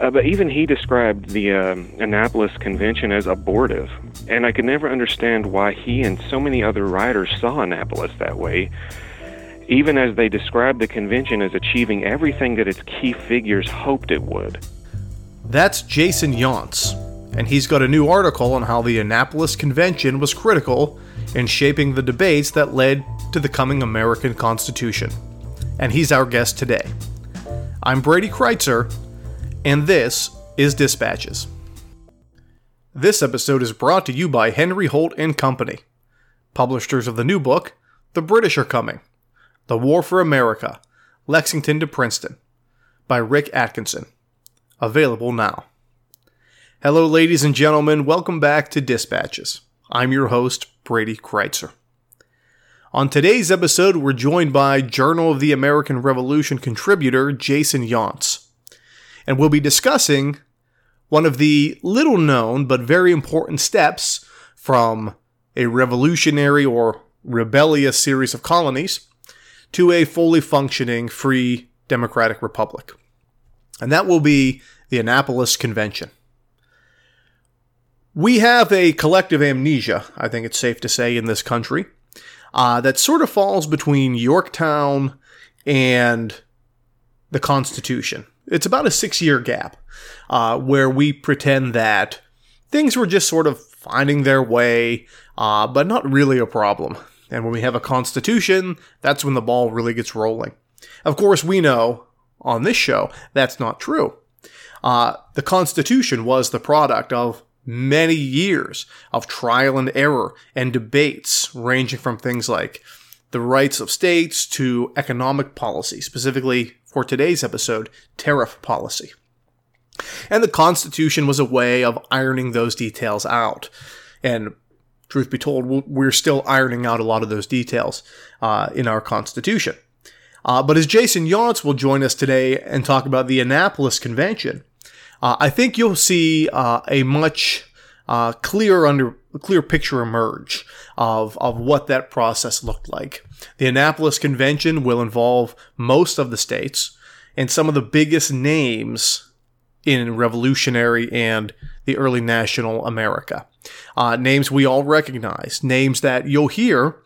Uh, but even he described the uh, Annapolis Convention as abortive, and I could never understand why he and so many other writers saw Annapolis that way, even as they described the convention as achieving everything that its key figures hoped it would. That's Jason Yonce, and he's got a new article on how the Annapolis Convention was critical in shaping the debates that led to the coming American Constitution. And he's our guest today. I'm Brady Crytzer and this is Dispatches. This episode is brought to you by Henry Holt and Company, publishers of the new book, The British Are Coming The War for America, Lexington to Princeton, by Rick Atkinson. Available now. Hello, ladies and gentlemen. Welcome back to Dispatches. I'm your host, Brady Crytzer. On today's episode, we're joined by Journal of the American Revolution contributor Jason Yonce and we'll be discussing one of the little known but very important steps from a revolutionary or rebellious series of colonies to a fully functioning free democratic republic. And that will be the Annapolis Convention. We have a collective amnesia, I think it's safe to say, in this country uh, that sort of falls between Yorktown and the Constitution. It's about a six year gap uh, where we pretend that things were just sort of finding their way, uh, but not really a problem. And when we have a constitution, that's when the ball really gets rolling. Of course, we know on this show that's not true. Uh, the Constitution was the product of many years of trial and error and debates, ranging from things like the rights of states to economic policy, specifically for today's episode, tariff policy. And the Constitution was a way of ironing those details out. And truth be told, we're still ironing out a lot of those details uh, in our Constitution. Uh, but as Jason Yonce will join us today and talk about the Annapolis Convention, uh, I think you'll see uh, a much uh, clear under clear picture emerge of, of what that process looked like. The Annapolis Convention will involve most of the states and some of the biggest names in revolutionary and the early national America. Uh, names we all recognize, names that you'll hear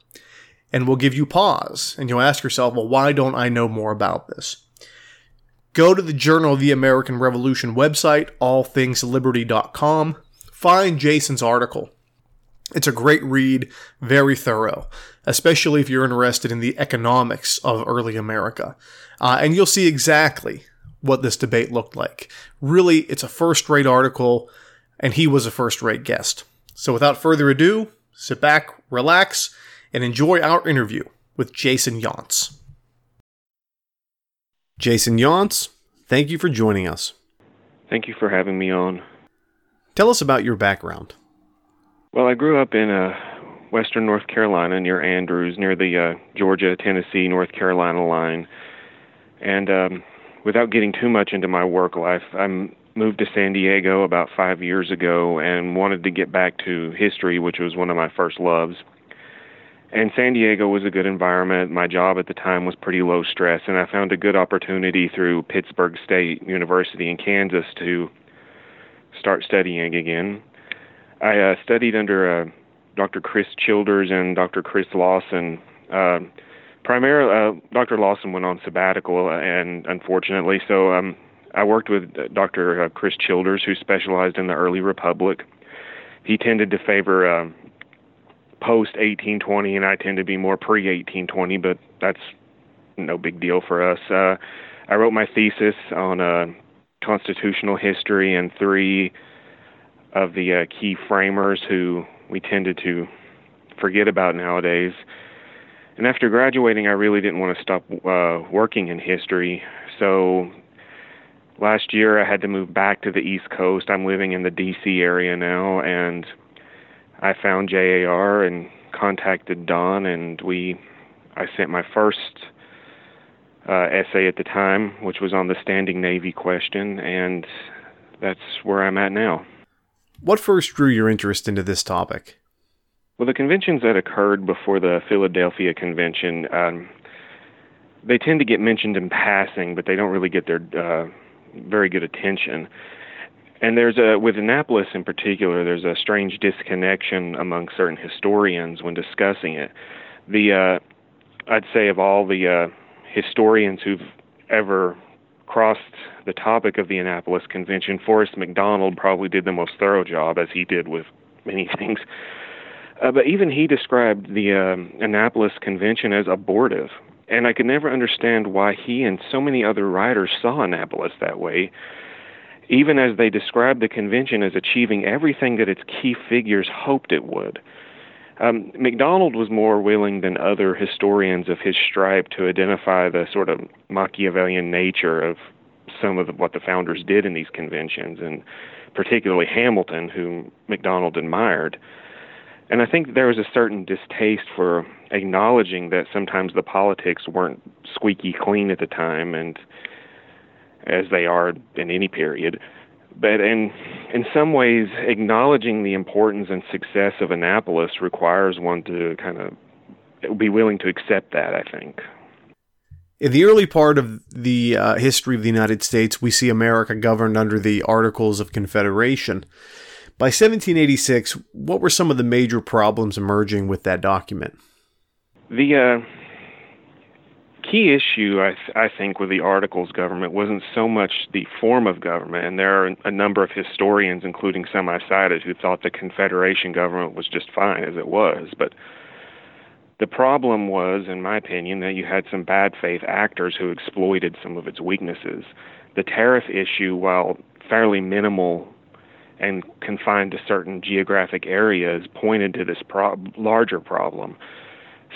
and will give you pause, and you'll ask yourself, well, why don't I know more about this? Go to the Journal of the American Revolution website, allthingsliberty.com, find Jason's article it's a great read, very thorough, especially if you're interested in the economics of early America. Uh, and you'll see exactly what this debate looked like. Really, it's a first rate article, and he was a first rate guest. So without further ado, sit back, relax, and enjoy our interview with Jason Yonce. Jason Yonce, thank you for joining us. Thank you for having me on. Tell us about your background. Well, I grew up in uh, western North Carolina near Andrews, near the uh, Georgia, Tennessee, North Carolina line. And um, without getting too much into my work life, I moved to San Diego about five years ago and wanted to get back to history, which was one of my first loves. And San Diego was a good environment. My job at the time was pretty low stress, and I found a good opportunity through Pittsburg State University in Kansas to start studying again. I uh, studied under uh, Dr. Chris Childers and Dr. Chris Lawson. Uh, primarily, Dr. Lawson went on sabbatical, uh, and unfortunately, so um, I worked with uh, Dr. Uh, Chris Childers, who specialized in the early republic. He tended to favor uh, post 1820, and I tend to be more pre 1820, but that's no big deal for us. I wrote my thesis on constitutional history and three of the uh, key framers who we tended to forget about nowadays. And after graduating, I really didn't want to stop uh, working in history. So last year I had to move back to the East Coast. I'm living in the DC area now, and I found JAR and contacted Don, and we I sent my first uh, essay at the time, which was on the standing Navy question, and that's where I'm at now. What first drew your interest into this topic? Well, the conventions that occurred before the Philadelphia Convention, um, they tend to get mentioned in passing, but they don't really get their uh, very good attention. And there's a with Annapolis in particular, there's a strange disconnection among certain historians when discussing it. The uh, I'd say of all the uh, historians who've ever crossed the topic of the Annapolis Convention, Forrest McDonald probably did the most thorough job, as he did with many things. Uh, but even he described the um, Annapolis Convention as abortive. And I could never understand why he and so many other writers saw Annapolis that way, even as they described the convention as achieving everything that its key figures hoped it would. Um, McDonald was more willing than other historians of his stripe to identify the sort of Machiavellian nature of some of the, what the founders did in these conventions, and particularly Hamilton, whom McDonald admired. And I think there was a certain distaste for acknowledging that sometimes the politics weren't squeaky clean at the time, and as they are in any period but in in some ways, acknowledging the importance and success of Annapolis requires one to kind of be willing to accept that. I think. In the early part of the uh, history of the United States, we see America governed under the Articles of Confederation. By 1786, what were some of the major problems emerging with that document? The uh, key issue, I, th- I think, with the Articles government wasn't so much the form of government, and there are a number of historians, including some I cited, who thought the Confederation government was just fine as it was. But the problem was, in my opinion, that you had some bad faith actors who exploited some of its weaknesses. The tariff issue, while fairly minimal and confined to certain geographic areas, pointed to this pro- larger problem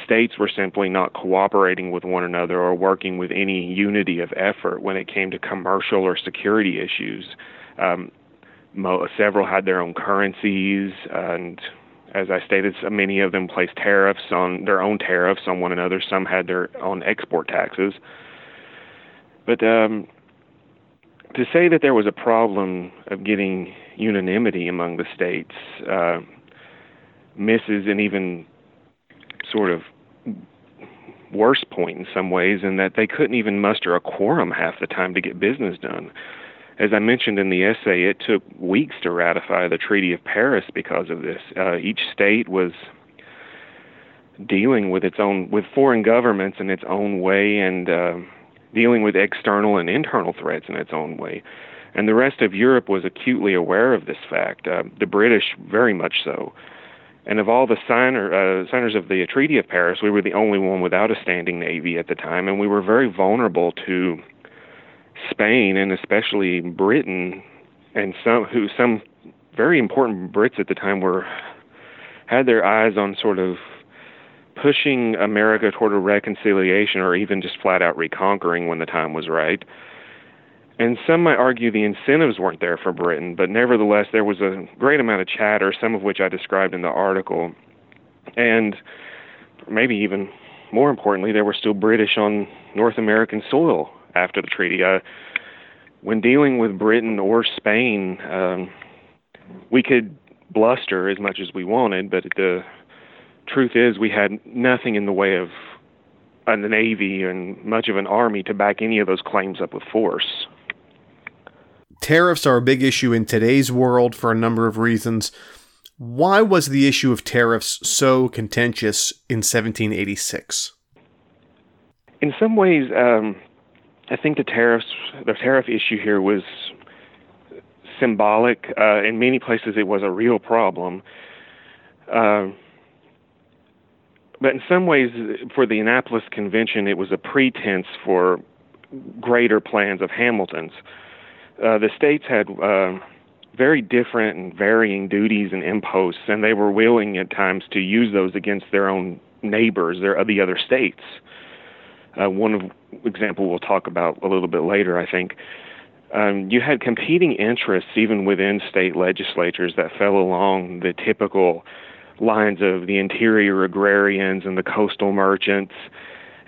states were simply not cooperating with one another or working with any unity of effort when it came to commercial or security issues. Um, several had their own currencies, and as I stated, so many of them placed tariffs on their own tariffs on one another. Some had their own export taxes. But um, to say that there was a problem of getting unanimity among the states uh, misses and even sort of worse point in some ways in that they couldn't even muster a quorum half the time to get business done. As I mentioned in the essay, it took weeks to ratify the Treaty of Paris because of this. Uh, each state was dealing with its own with foreign governments in its own way and uh, dealing with external and internal threats in its own way. And the rest of Europe was acutely aware of this fact. Uh, the British very much so. And of all the signer, uh, signers of the Treaty of Paris, we were the only one without a standing navy at the time, and we were very vulnerable to Spain and especially Britain, and some who some very important Brits at the time were had their eyes on sort of pushing America toward a reconciliation or even just flat out reconquering when the time was right. And some might argue the incentives weren't there for Britain, but nevertheless, there was a great amount of chatter, some of which I described in the article. And maybe even more importantly, there were still British on North American soil after the treaty. Uh, when dealing with Britain or Spain, um, we could bluster as much as we wanted, but the truth is we had nothing in the way of a navy and much of an army to back any of those claims up with force. Tariffs are a big issue in today's world for a number of reasons. Why was the issue of tariffs so contentious in 1786? In some ways, um, I think the tariffs, the tariff issue here was symbolic. Uh, in many places, it was a real problem. Uh, but in some ways, for the Annapolis Convention, it was a pretense for greater plans of Hamilton's uh, the states had uh, very different and varying duties and imposts, and they were willing at times to use those against their own neighbors, their the other states. Uh, one example we'll talk about a little bit later, I think. um, you had competing interests even within state legislatures that fell along the typical lines of the interior agrarians and the coastal merchants.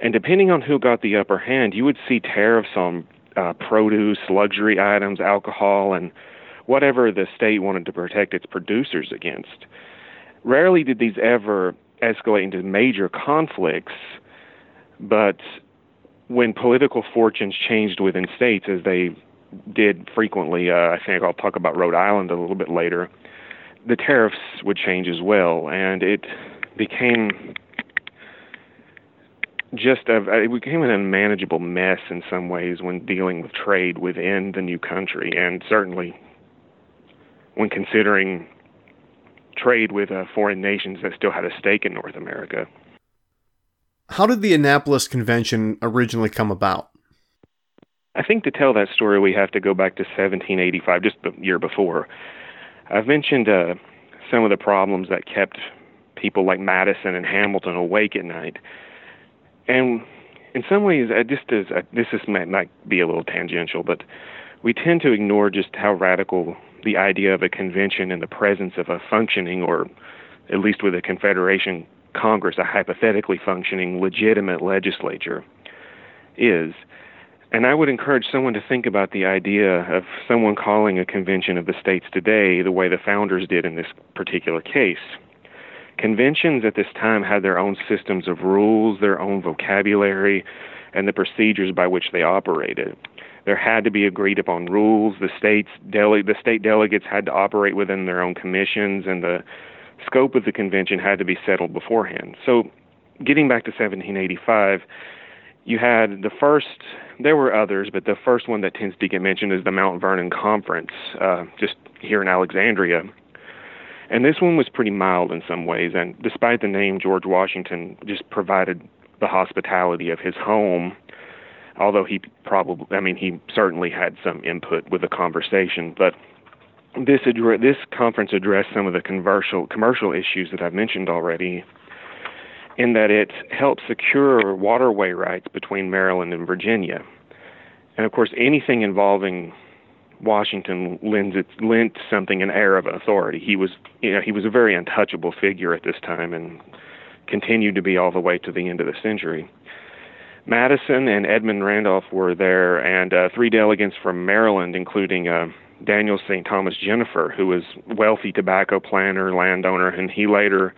And depending on who got the upper hand, you would see tariffs on uh, produce, luxury items, alcohol, and whatever the state wanted to protect its producers against. Rarely did these ever escalate into major conflicts, but when political fortunes changed within states, as they did frequently, uh, I think I'll talk about Rhode Island a little bit later, the tariffs would change as well, and it became just a, it became an unmanageable mess in some ways when dealing with trade within the new country, and certainly when considering trade with uh, foreign nations that still had a stake in North America. How did the Annapolis Convention originally come about? I think to tell that story, we have to go back to 1785, just the year before. I've mentioned uh, some of the problems that kept people like Madison and Hamilton awake at night. And in some ways, just as this is, might, might be a little tangential, but we tend to ignore just how radical the idea of a convention in the presence of a functioning, or at least with a Confederation Congress, a hypothetically functioning, legitimate legislature is. And I would encourage someone to think about the idea of someone calling a convention of the states today the way the founders did in this particular case. Conventions at this time had their own systems of rules, their own vocabulary, and the procedures by which they operated there had to be agreed upon rules. The states dele- the state delegates had to operate within their own commissions, and the scope of the convention had to be settled beforehand. So, getting back to 1785, you had the first. There were others, but the first one that tends to get mentioned is the Mount Vernon Conference, uh, just here in Alexandria. And this one was pretty mild in some ways, and despite the name, George Washington just provided the hospitality of his home although he probably, I mean, he certainly had some input with the conversation. But this addre- this conference addressed some of the commercial commercial issues that I've mentioned already, in that it helped secure waterway rights between Maryland and Virginia, and of course anything involving Washington lends it lent something an air of authority. He was you know he was a very untouchable figure at this time and continued to be all the way to the end of the century. Madison and Edmund Randolph were there, and uh, three delegates from Maryland, including uh, Daniel St. Thomas Jenifer, who was wealthy tobacco planter, landowner, and he later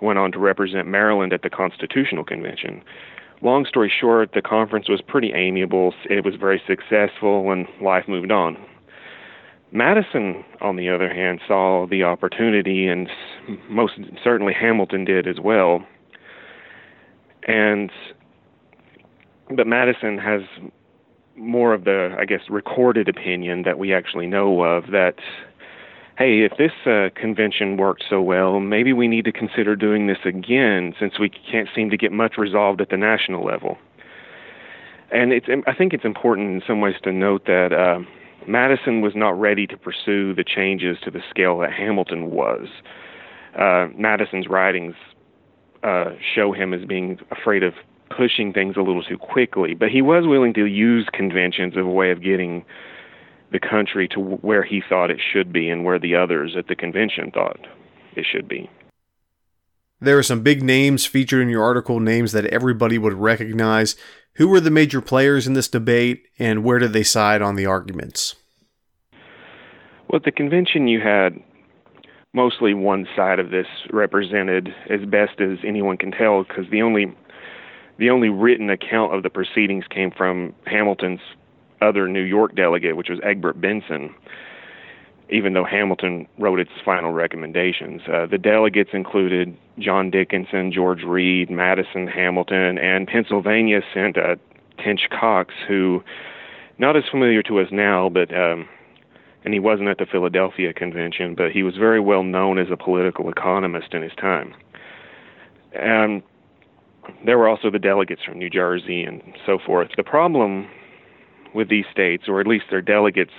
went on to represent Maryland at the Constitutional Convention. Long story short, the conference was pretty amiable. It was very successful, and life moved on. Madison, on the other hand, saw the opportunity, and most certainly Hamilton did as well. And but Madison has more of the, I guess, recorded opinion that we actually know of that, hey, if this uh, convention worked so well, maybe we need to consider doing this again since we can't seem to get much resolved at the national level. And it's, I think it's important in some ways to note that uh, Madison was not ready to pursue the changes to the scale that Hamilton was. Uh, Madison's writings uh, show him as being afraid of pushing things a little too quickly, but he was willing to use conventions as a way of getting the country to where he thought it should be and where the others at the convention thought it should be. There are some big names featured in your article, names that everybody would recognize. Who were the major players in this debate, and where did they side on the arguments? Well, at the convention, you had mostly one side of this represented as best as anyone can tell, because the only the only written account of the proceedings came from Hamilton's other New York delegate, which was Egbert Benson, even though Hamilton wrote its final recommendations. Uh, the delegates included John Dickinson, George Read, Madison, Hamilton, and Pennsylvania sent uh, Tench Coxe, who not as familiar to us now, but um, and he wasn't at the Philadelphia Convention, but he was very well known as a political economist in his time. And there were also the delegates from New Jersey and so forth. The problem with these states, or at least their delegates,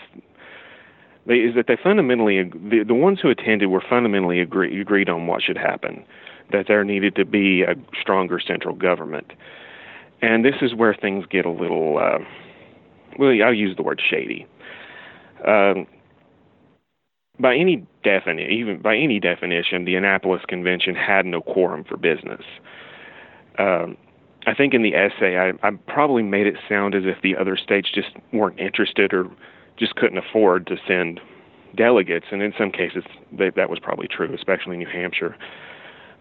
they, is that they fundamentally the, the ones who attended were fundamentally agree, agreed on what should happen, that there needed to be a stronger central government, and this is where things get a little. Uh, well, I'll use the word shady. Um, by any even by any definition, the Annapolis Convention had no quorum for business. Um, I think in the essay, I, I probably made it sound as if the other states just weren't interested or just couldn't afford to send delegates, and in some cases they, that was probably true, especially in New Hampshire.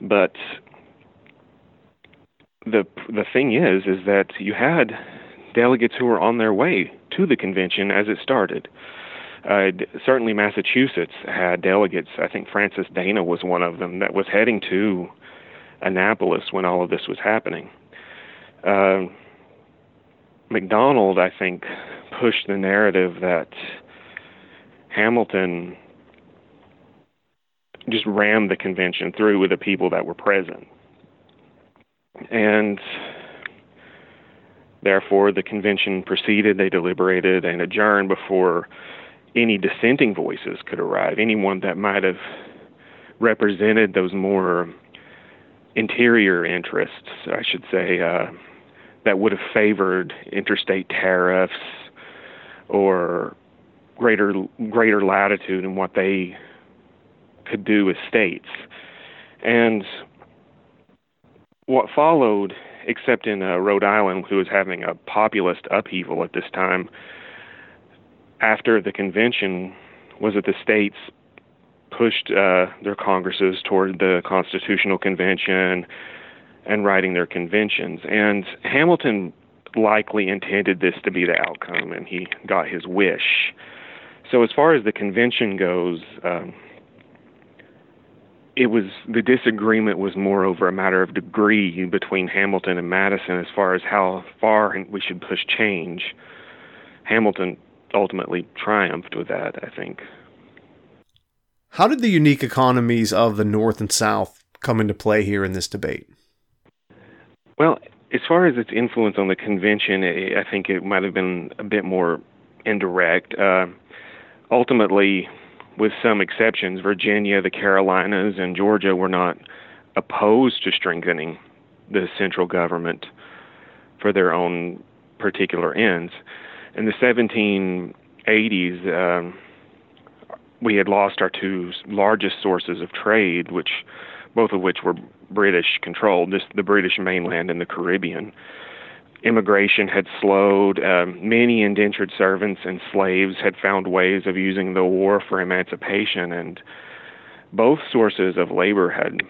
But the the thing is, is that you had delegates who were on their way to the convention as it started. Uh, certainly, Massachusetts had delegates. I think Francis Dana was one of them that was heading to Annapolis when all of this was happening. Uh, McDonald, I think, pushed the narrative that Hamilton just rammed the convention through with the people that were present. And therefore, the convention proceeded, they deliberated and adjourned before any dissenting voices could arrive, anyone that might have represented those more interior interests, I should say, uh, that would have favored interstate tariffs or greater greater latitude in what they could do as states. And what followed, except in uh, Rhode Island, who was having a populist upheaval at this time, after the convention, was that the states pushed uh, their congresses toward the Constitutional Convention and writing their conventions. And Hamilton likely intended this to be the outcome, and he got his wish. So, as far as the convention goes, um, it was the disagreement was more over a matter of degree between Hamilton and Madison as far as how far we should push change. Hamilton ultimately triumphed with that, I think. How did the unique economies of the North and South come into play here in this debate? Well, as far as its influence on the convention, I think it might have been a bit more indirect. Uh, ultimately, with some exceptions, Virginia, the Carolinas, and Georgia were not opposed to strengthening the central government for their own particular ends. In the 1780s, um, we had lost our two largest sources of trade, which both of which were British controlled, this, the British mainland and the Caribbean. Immigration had slowed. Um, many indentured servants and slaves had found ways of using the war for emancipation, and both sources of labor had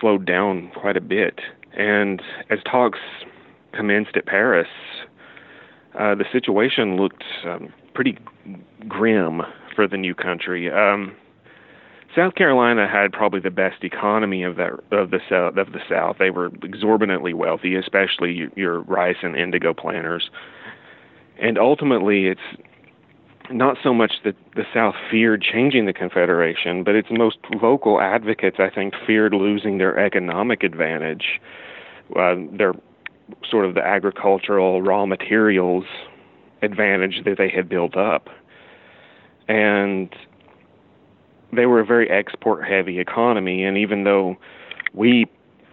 slowed down quite a bit. And as talks commenced at Paris, uh, the situation looked um, pretty grim for the new country. Um, South Carolina had probably the best economy of of the south of the South. They were exorbitantly wealthy, especially your rice and indigo planters. And ultimately, it's not so much that the South feared changing the Confederation, but its most vocal advocates, I think, feared losing their economic advantage, uh, their sort of the agricultural raw materials advantage that they had built up. And they were a very export heavy economy and even though we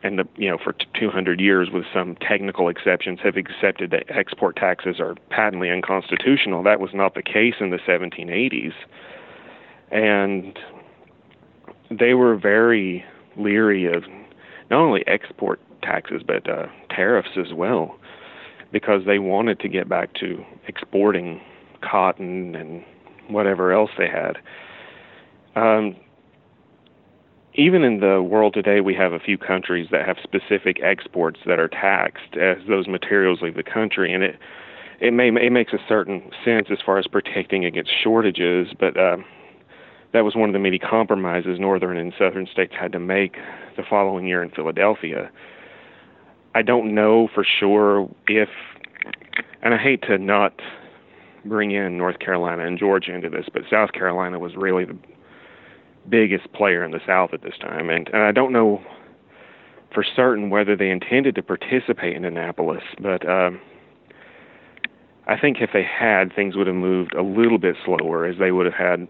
and the you know for 200 years with some technical exceptions have accepted that export taxes are patently unconstitutional that was not the case in the 1780s and they were very leery of not only export taxes but uh, tariffs as well because they wanted to get back to exporting cotton and whatever else they had um, even in the world today, we have a few countries that have specific exports that are taxed as those materials leave the country, and it it may it makes a certain sense as far as protecting against shortages, but uh, that was one of the many compromises northern and southern states had to make the following year in Philadelphia. I don't know for sure if, and I hate to not bring in North Carolina and Georgia into this, but South Carolina was really the biggest player in the South at this time, and, and I don't know for certain whether they intended to participate in Annapolis, but um, I think if they had, things would have moved a little bit slower, as they would have had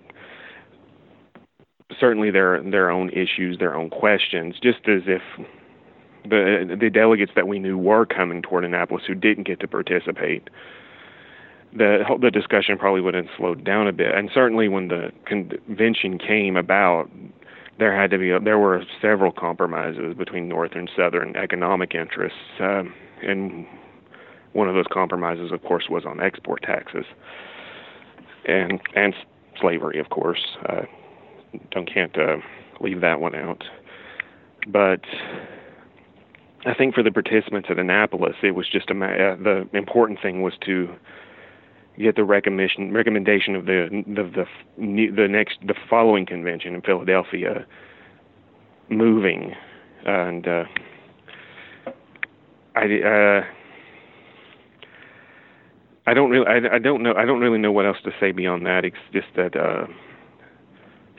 certainly their their own issues, their own questions, just as if the the delegates that we knew were coming toward Annapolis who didn't get to participate the the discussion probably would have slowed down a bit. And certainly when the convention came about, there had to be there were several compromises between North and Southern economic interests, um, and one of those compromises, of course, was on export taxes and and slavery, of course. Uh, don't can't uh, leave that one out. But I think for the participants at Annapolis, it was just a uh, the important thing was to get the recommendation recommendation of the the the, the next the following convention in Philadelphia moving, and uh, I uh, I don't really I, I don't know I don't really know what else to say beyond that. It's just that uh,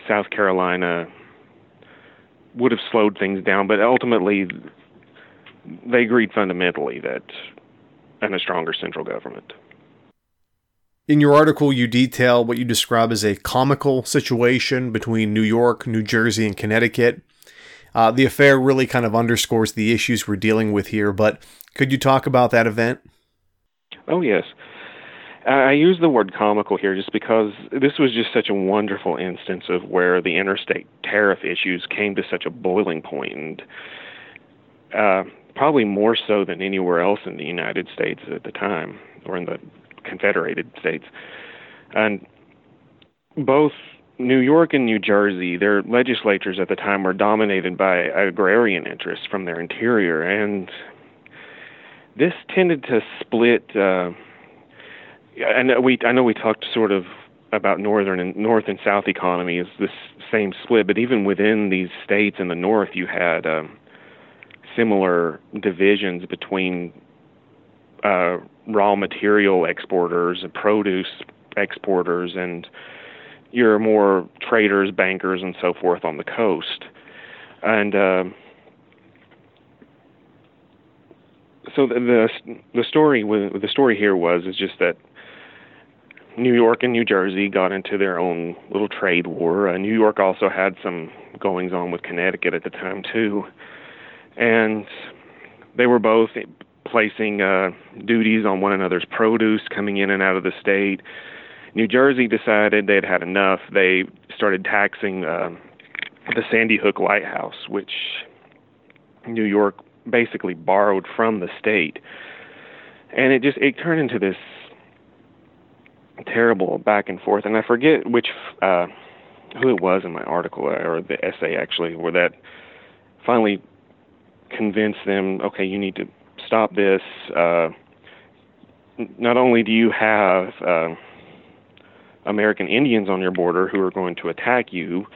South Carolina would have slowed things down, but ultimately they agreed fundamentally that and a stronger central government. In your article, you detail what you describe as a comical situation between New York, New Jersey, and Connecticut. Uh, the affair really kind of underscores the issues we're dealing with here, but could you talk about that event? Oh, yes. I use the word comical here just because this was just such a wonderful instance of where the interstate tariff issues came to such a boiling point, and uh, probably more so than anywhere else in the United States at the time, or in the Confederated States. And both New York and New Jersey, their legislatures at the time were dominated by agrarian interests from their interior, and this tended to split. Uh, and we, I know we talked sort of about northern and north and south economies, this same split, but even within these states in the north, you had um, similar divisions between uh, raw material exporters and produce exporters and your more traders, bankers, and so forth on the coast. And uh, so the, the the story with, the story here was is just that New York and New Jersey got into their own little trade war. Uh, New York also had some goings on with Connecticut at the time too, and they were both placing uh, duties on one another's produce coming in and out of the state. New Jersey decided they'd had enough. They started taxing uh, the Sandy Hook Lighthouse, which New York basically borrowed from the state, and it just it turned into this terrible back and forth. And I forget which uh, who it was in my article or the essay actually, where that finally convinced them, okay, you need to stop this. Uh, not only do you have uh, American Indians on your border who are going to attack you,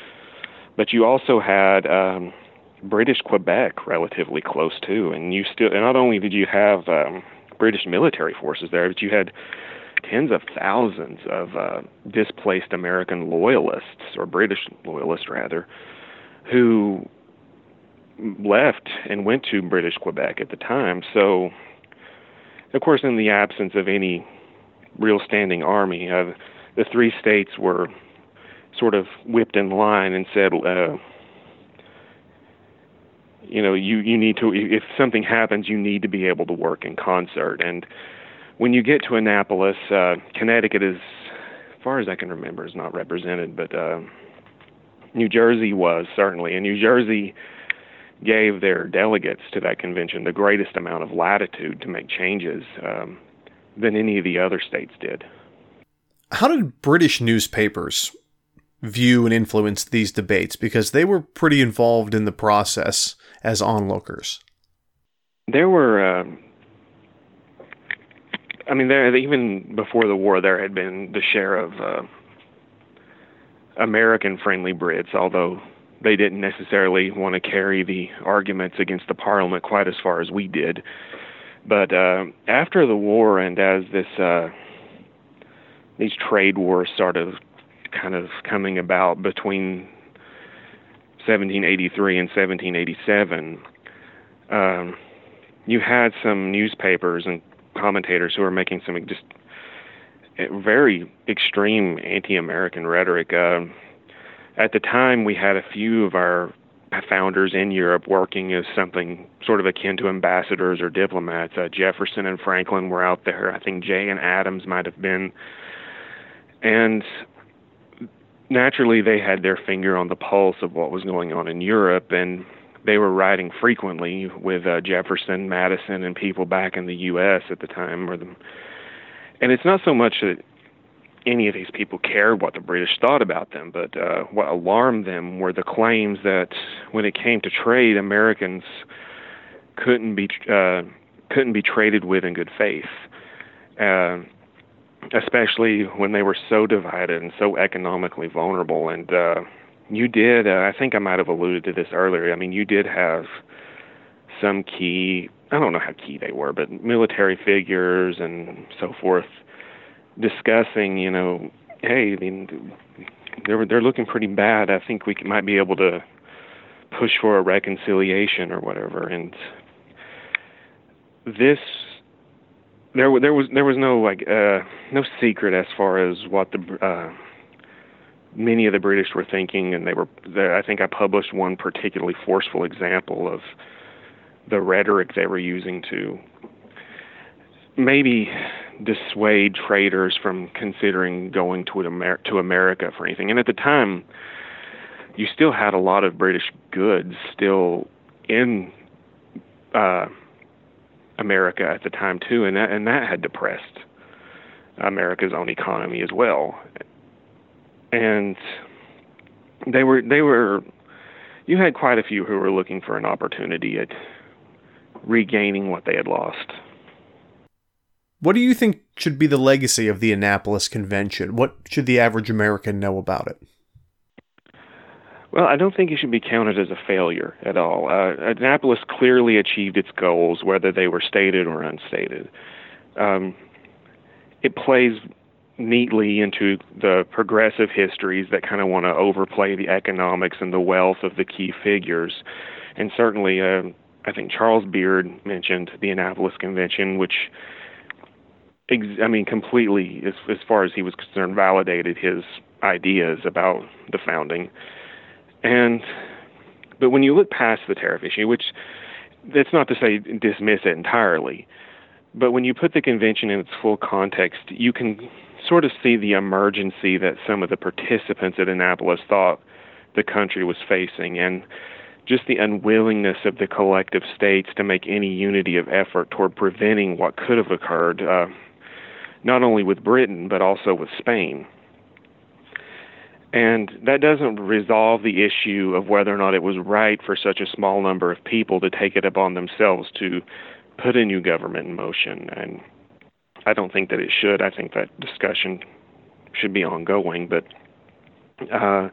but you also had um, British Quebec relatively close too, and you still. And not only did you have um, British military forces there, but you had tens of thousands of uh, displaced American loyalists, or British loyalists rather, who left and went to British Quebec at the time. So, of course, in the absence of any real standing army, uh, the three states were sort of whipped in line and said, uh, you know, you, you need to, if something happens, you need to be able to work in concert. And when you get to Annapolis, uh, Connecticut is, as far as I can remember, is not represented, but uh, New Jersey was certainly. And New Jersey gave their delegates to that convention the greatest amount of latitude to make changes um, than any of the other states did. How did British newspapers view and influence these debates? Because they were pretty involved in the process as onlookers. There were. Uh, I mean, there even before the war, there had been the share of uh, American-friendly Brits, although they didn't necessarily want to carry the arguments against the Parliament quite as far as we did. But uh, after the war, and as this uh, these trade wars started kind of coming about between 1783 and 1787, um, you had some newspapers and commentators who were making some just eh, very extreme anti-American rhetoric. Uh, at the time, we had a few of our founders in Europe working as something sort of akin to ambassadors or diplomats. Uh, Jefferson and Franklin were out there. I think Jay and Adams might have been. And naturally, they had their finger on the pulse of what was going on in Europe, and they were writing frequently with uh, Jefferson, Madison, and people back in the U.S. at the time. Or the, and it's not so much that any of these people cared what the British thought about them, but uh, what alarmed them were the claims that when it came to trade, Americans couldn't be uh, couldn't be traded with in good faith, uh, especially when they were so divided and so economically vulnerable. And uh, you did, uh, I think I might have alluded to this earlier. I mean, you did have some key. I don't know how key they were, but military figures and so forth discussing, you know, hey, I mean, they're they're looking pretty bad. I think we might be able to push for a reconciliation or whatever. And this, there there was there was no like uh, no secret as far as what the uh, many of the British were thinking, and they were. I think I published one particularly forceful example of the rhetoric they were using to maybe dissuade traders from considering going to Amer- to America for anything. And at the time, you still had a lot of British goods still in uh, America at the time too, and that and that had depressed America's own economy as well. And they were they were you had quite a few who were looking for an opportunity at regaining what they had lost. What do you think should be the legacy of the Annapolis Convention? What should the average American know about it? Well, I don't think it should be counted as a failure at all. Uh, Annapolis clearly achieved its goals, whether they were stated or unstated. Um, it plays neatly into the progressive histories that kind of want to overplay the economics and the wealth of the key figures. And certainly, uh, I think Charles Beard mentioned the Annapolis Convention, which ex- I mean, completely, as, as far as he was concerned, validated his ideas about the founding. And, but when you look past the tariff issue, which that's not to say dismiss it entirely, but when you put the convention in its full context, you can sort of see the emergency that some of the participants at Annapolis thought the country was facing, and just the unwillingness of the collective states to make any unity of effort toward preventing what could have occurred. Uh, not only with Britain, but also with Spain. And that doesn't resolve the issue of whether or not it was right for such a small number of people to take it upon themselves to put a new government in motion. And I don't think that it should. I think that discussion should be ongoing. But uh,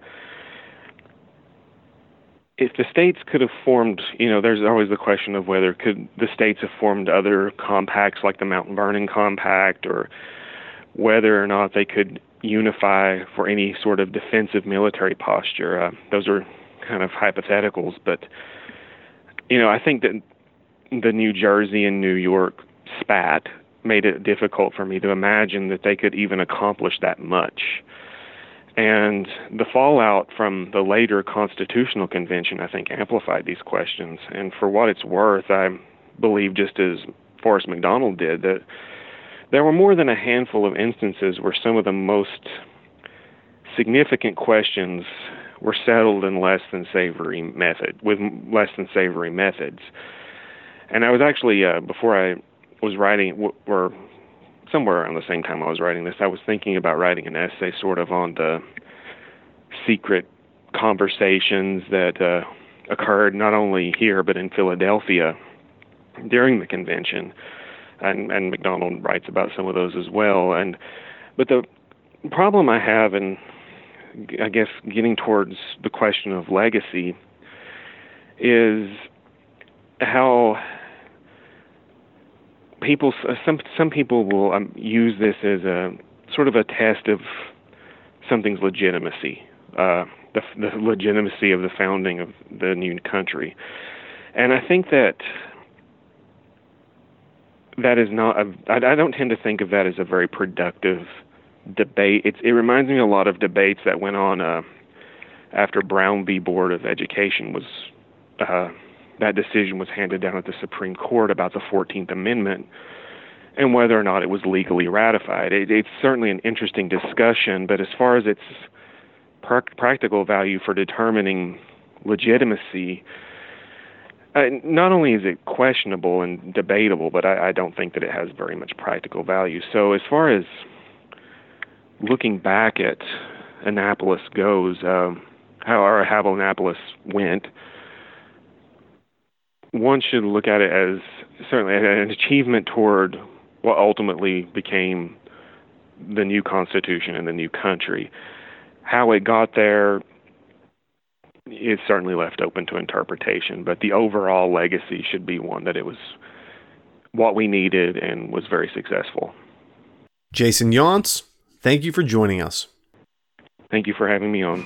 if the states could have formed, you know, there's always the question of whether could the states have formed other compacts like the Mount Vernon Compact, or whether or not they could unify for any sort of defensive military posture. Uh, those are kind of hypotheticals, but you know, I think that the New Jersey and New York spat made it difficult for me to imagine that they could even accomplish that much. And the fallout from the later Constitutional Convention, I think, amplified these questions. And for what it's worth, I believe, just as Forrest McDonald did, that there were more than a handful of instances where some of the most significant questions were settled in less than savory method, with less than savory methods. And I was actually, uh, before I was writing, or somewhere around the same time I was writing this, I was thinking about writing an essay sort of on the secret conversations that uh, occurred not only here but in Philadelphia during the convention, and and McDonald writes about some of those as well. And but the problem I have, and I guess getting towards the question of legacy, is how people some some people will um, use this as a sort of a test of something's legitimacy, uh, the, the legitimacy of the founding of the new country, and I think that that is not. A, I, I don't tend to think of that as a very productive debate. It's, it reminds me a lot of debates that went on uh, after Brown v. Board of Education was uh, that decision was handed down at the Supreme Court about the 14th Amendment and whether or not it was legally ratified. It, it's certainly an interesting discussion, but as far as its pr- practical value for determining legitimacy, uh, not only is it questionable and debatable, but I, I don't think that it has very much practical value. So, as far as looking back at Annapolis goes, um, how or how Annapolis went, one should look at it as certainly an achievement toward what ultimately became the new Constitution and the new country. How it got there is certainly left open to interpretation, but the overall legacy should be one that it was what we needed and was very successful. Jason Yonce, thank you for joining us. Thank you for having me on.